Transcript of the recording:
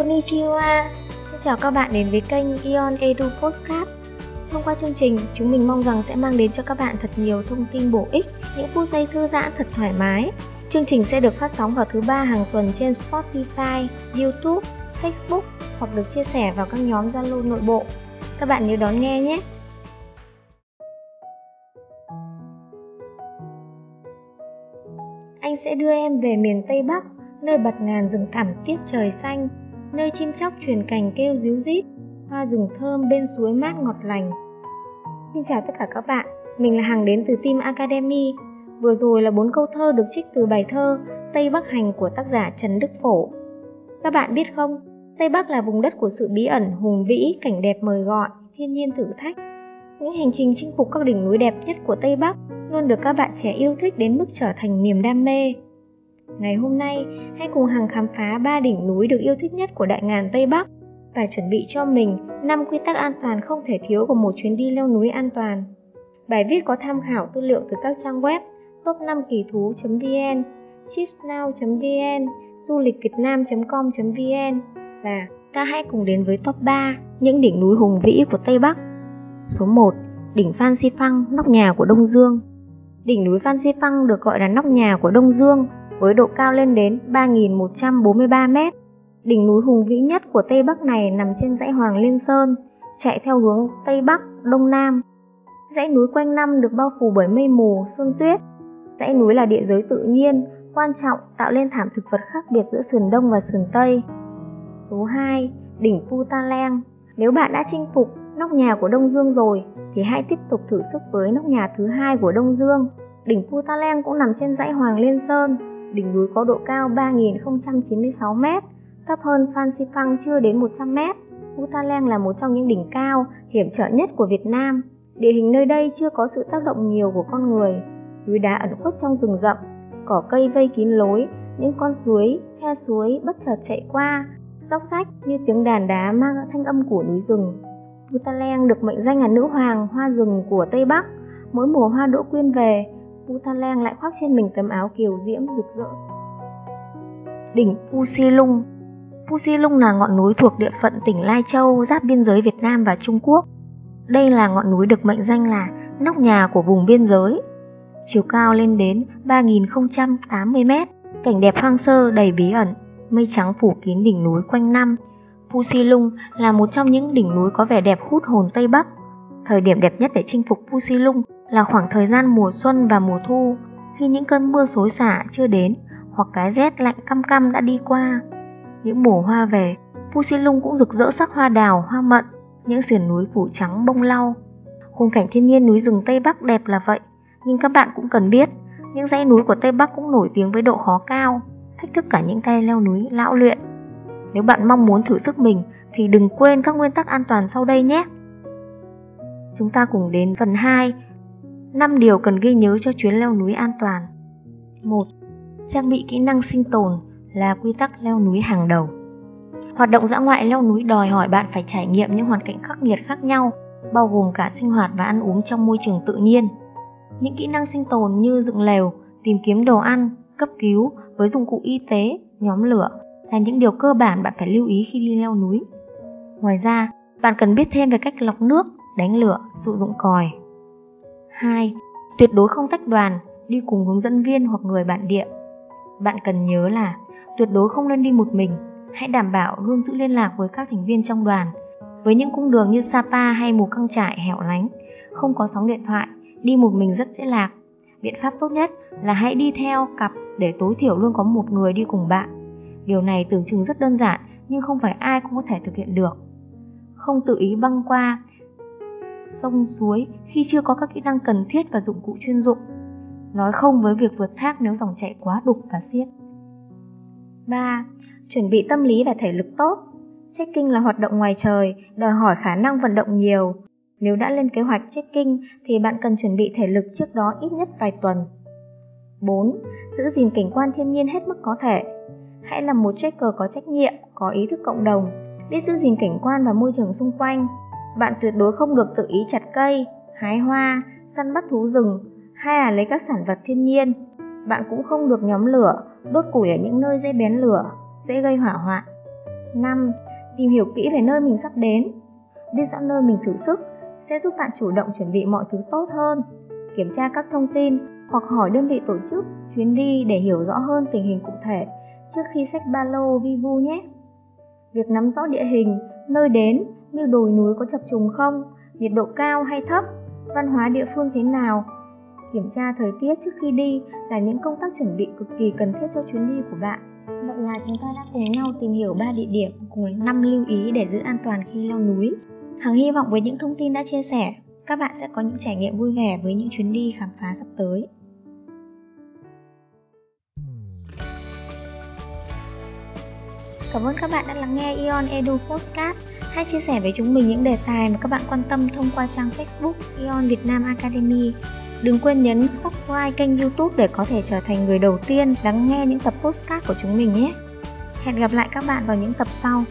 Konnichiwa Xin chào các bạn đến với kênh Ion Edu Postcard Thông qua chương trình, chúng mình mong rằng sẽ mang đến cho các bạn thật nhiều thông tin bổ ích, những phút giây thư giãn thật thoải mái. Chương trình sẽ được phát sóng vào thứ ba hàng tuần trên Spotify, YouTube, Facebook hoặc được chia sẻ vào các nhóm Zalo nội bộ. Các bạn nhớ đón nghe nhé! Anh sẽ đưa em về miền Tây Bắc, nơi bật ngàn rừng thẳm tiết trời xanh, nơi chim chóc truyền cành kêu ríu rít, hoa rừng thơm bên suối mát ngọt lành. Xin chào tất cả các bạn, mình là Hằng đến từ Team Academy. Vừa rồi là bốn câu thơ được trích từ bài thơ Tây Bắc Hành của tác giả Trần Đức Phổ. Các bạn biết không, Tây Bắc là vùng đất của sự bí ẩn, hùng vĩ, cảnh đẹp mời gọi, thiên nhiên thử thách. Những hành trình chinh phục các đỉnh núi đẹp nhất của Tây Bắc luôn được các bạn trẻ yêu thích đến mức trở thành niềm đam mê. Ngày hôm nay, hãy cùng Hằng khám phá ba đỉnh núi được yêu thích nhất của đại ngàn Tây Bắc và chuẩn bị cho mình 5 quy tắc an toàn không thể thiếu của một chuyến đi leo núi an toàn. Bài viết có tham khảo tư liệu từ các trang web top5 kỳ thú.vn, chipnow.vn, du lịch việt nam.com.vn và ta hãy cùng đến với top 3 những đỉnh núi hùng vĩ của Tây Bắc. Số 1. Đỉnh Phan Xi Phăng, nóc nhà của Đông Dương. Đỉnh núi Phan Xi Phăng được gọi là nóc nhà của Đông Dương với độ cao lên đến 3.143 m. Đỉnh núi hùng vĩ nhất của Tây Bắc này nằm trên dãy Hoàng Liên Sơn, chạy theo hướng Tây Bắc, Đông Nam. Dãy núi quanh năm được bao phủ bởi mây mù, sương tuyết. Dãy núi là địa giới tự nhiên, quan trọng tạo lên thảm thực vật khác biệt giữa sườn Đông và sườn Tây. Số 2. Đỉnh Putaleng Nếu bạn đã chinh phục nóc nhà của Đông Dương rồi, thì hãy tiếp tục thử sức với nóc nhà thứ hai của Đông Dương. Đỉnh Putaleng cũng nằm trên dãy Hoàng Liên Sơn, đỉnh núi có độ cao 3.096 m, thấp hơn Phan Xipang chưa đến 100 m. Putaleng là một trong những đỉnh cao, hiểm trở nhất của Việt Nam. Địa hình nơi đây chưa có sự tác động nhiều của con người. Núi đá ẩn khuất trong rừng rậm, cỏ cây vây kín lối, những con suối, khe suối bất chợt chạy qua, róc rách như tiếng đàn đá mang thanh âm của núi rừng. Putaleng được mệnh danh là nữ hoàng hoa rừng của Tây Bắc. Mỗi mùa hoa đỗ quyên về, Putaleng lại khoác trên mình tấm áo kiều diễm rực rỡ. Đỉnh Pusilung Pusilung là ngọn núi thuộc địa phận tỉnh Lai Châu giáp biên giới Việt Nam và Trung Quốc. Đây là ngọn núi được mệnh danh là nóc nhà của vùng biên giới. Chiều cao lên đến 3.080m, cảnh đẹp hoang sơ đầy bí ẩn, mây trắng phủ kín đỉnh núi quanh năm. Pusilung là một trong những đỉnh núi có vẻ đẹp hút hồn Tây Bắc. Thời điểm đẹp nhất để chinh phục Pusilung là khoảng thời gian mùa xuân và mùa thu, khi những cơn mưa xối xả chưa đến hoặc cái rét lạnh căm căm đã đi qua. Những mùa hoa về, Pusilung cũng rực rỡ sắc hoa đào, hoa mận, những sườn núi phủ trắng bông lau. Khung cảnh thiên nhiên núi rừng Tây Bắc đẹp là vậy, nhưng các bạn cũng cần biết, những dãy núi của Tây Bắc cũng nổi tiếng với độ khó cao, thách thức cả những tay leo núi lão luyện. Nếu bạn mong muốn thử sức mình thì đừng quên các nguyên tắc an toàn sau đây nhé. Chúng ta cùng đến phần 2 5 điều cần ghi nhớ cho chuyến leo núi an toàn 1. Trang bị kỹ năng sinh tồn là quy tắc leo núi hàng đầu Hoạt động dã ngoại leo núi đòi hỏi bạn phải trải nghiệm những hoàn cảnh khắc nghiệt khác nhau bao gồm cả sinh hoạt và ăn uống trong môi trường tự nhiên. Những kỹ năng sinh tồn như dựng lều, tìm kiếm đồ ăn, cấp cứu với dụng cụ y tế, nhóm lửa là những điều cơ bản bạn phải lưu ý khi đi leo núi. Ngoài ra, bạn cần biết thêm về cách lọc nước, đánh lửa, sử dụng còi. 2. Tuyệt đối không tách đoàn, đi cùng hướng dẫn viên hoặc người bản địa. Bạn cần nhớ là tuyệt đối không nên đi một mình, hãy đảm bảo luôn giữ liên lạc với các thành viên trong đoàn. Với những cung đường như Sapa hay mù căng trải hẻo lánh, không có sóng điện thoại, đi một mình rất dễ lạc. Biện pháp tốt nhất là hãy đi theo cặp để tối thiểu luôn có một người đi cùng bạn. Điều này tưởng chừng rất đơn giản nhưng không phải ai cũng có thể thực hiện được. Không tự ý băng qua sông suối khi chưa có các kỹ năng cần thiết và dụng cụ chuyên dụng. Nói không với việc vượt thác nếu dòng chảy quá đục và xiết. 3. Chuẩn bị tâm lý và thể lực tốt. Trekking là hoạt động ngoài trời, đòi hỏi khả năng vận động nhiều. Nếu đã lên kế hoạch trekking thì bạn cần chuẩn bị thể lực trước đó ít nhất vài tuần. 4. Giữ gìn cảnh quan thiên nhiên hết mức có thể. Hãy là một trekker có trách nhiệm, có ý thức cộng đồng, biết giữ gìn cảnh quan và môi trường xung quanh, bạn tuyệt đối không được tự ý chặt cây, hái hoa, săn bắt thú rừng hay là lấy các sản vật thiên nhiên. Bạn cũng không được nhóm lửa, đốt củi ở những nơi dễ bén lửa, dễ gây hỏa hoạn. 5. Tìm hiểu kỹ về nơi mình sắp đến. Biết rõ nơi mình thử sức sẽ giúp bạn chủ động chuẩn bị mọi thứ tốt hơn. Kiểm tra các thông tin hoặc hỏi đơn vị tổ chức chuyến đi để hiểu rõ hơn tình hình cụ thể trước khi xách ba lô vi vu nhé. Việc nắm rõ địa hình, nơi đến như đồi núi có chập trùng không, nhiệt độ cao hay thấp, văn hóa địa phương thế nào. Kiểm tra thời tiết trước khi đi là những công tác chuẩn bị cực kỳ cần thiết cho chuyến đi của bạn. Vậy là chúng ta đã cùng nhau tìm hiểu 3 địa điểm cùng 5 lưu ý để giữ an toàn khi leo núi. Hằng hy vọng với những thông tin đã chia sẻ, các bạn sẽ có những trải nghiệm vui vẻ với những chuyến đi khám phá sắp tới. Cảm ơn các bạn đã lắng nghe Ion Edu Postcard. Hãy chia sẻ với chúng mình những đề tài mà các bạn quan tâm thông qua trang Facebook Ion Việt Nam Academy. Đừng quên nhấn subscribe kênh youtube để có thể trở thành người đầu tiên lắng nghe những tập postcard của chúng mình nhé. Hẹn gặp lại các bạn vào những tập sau.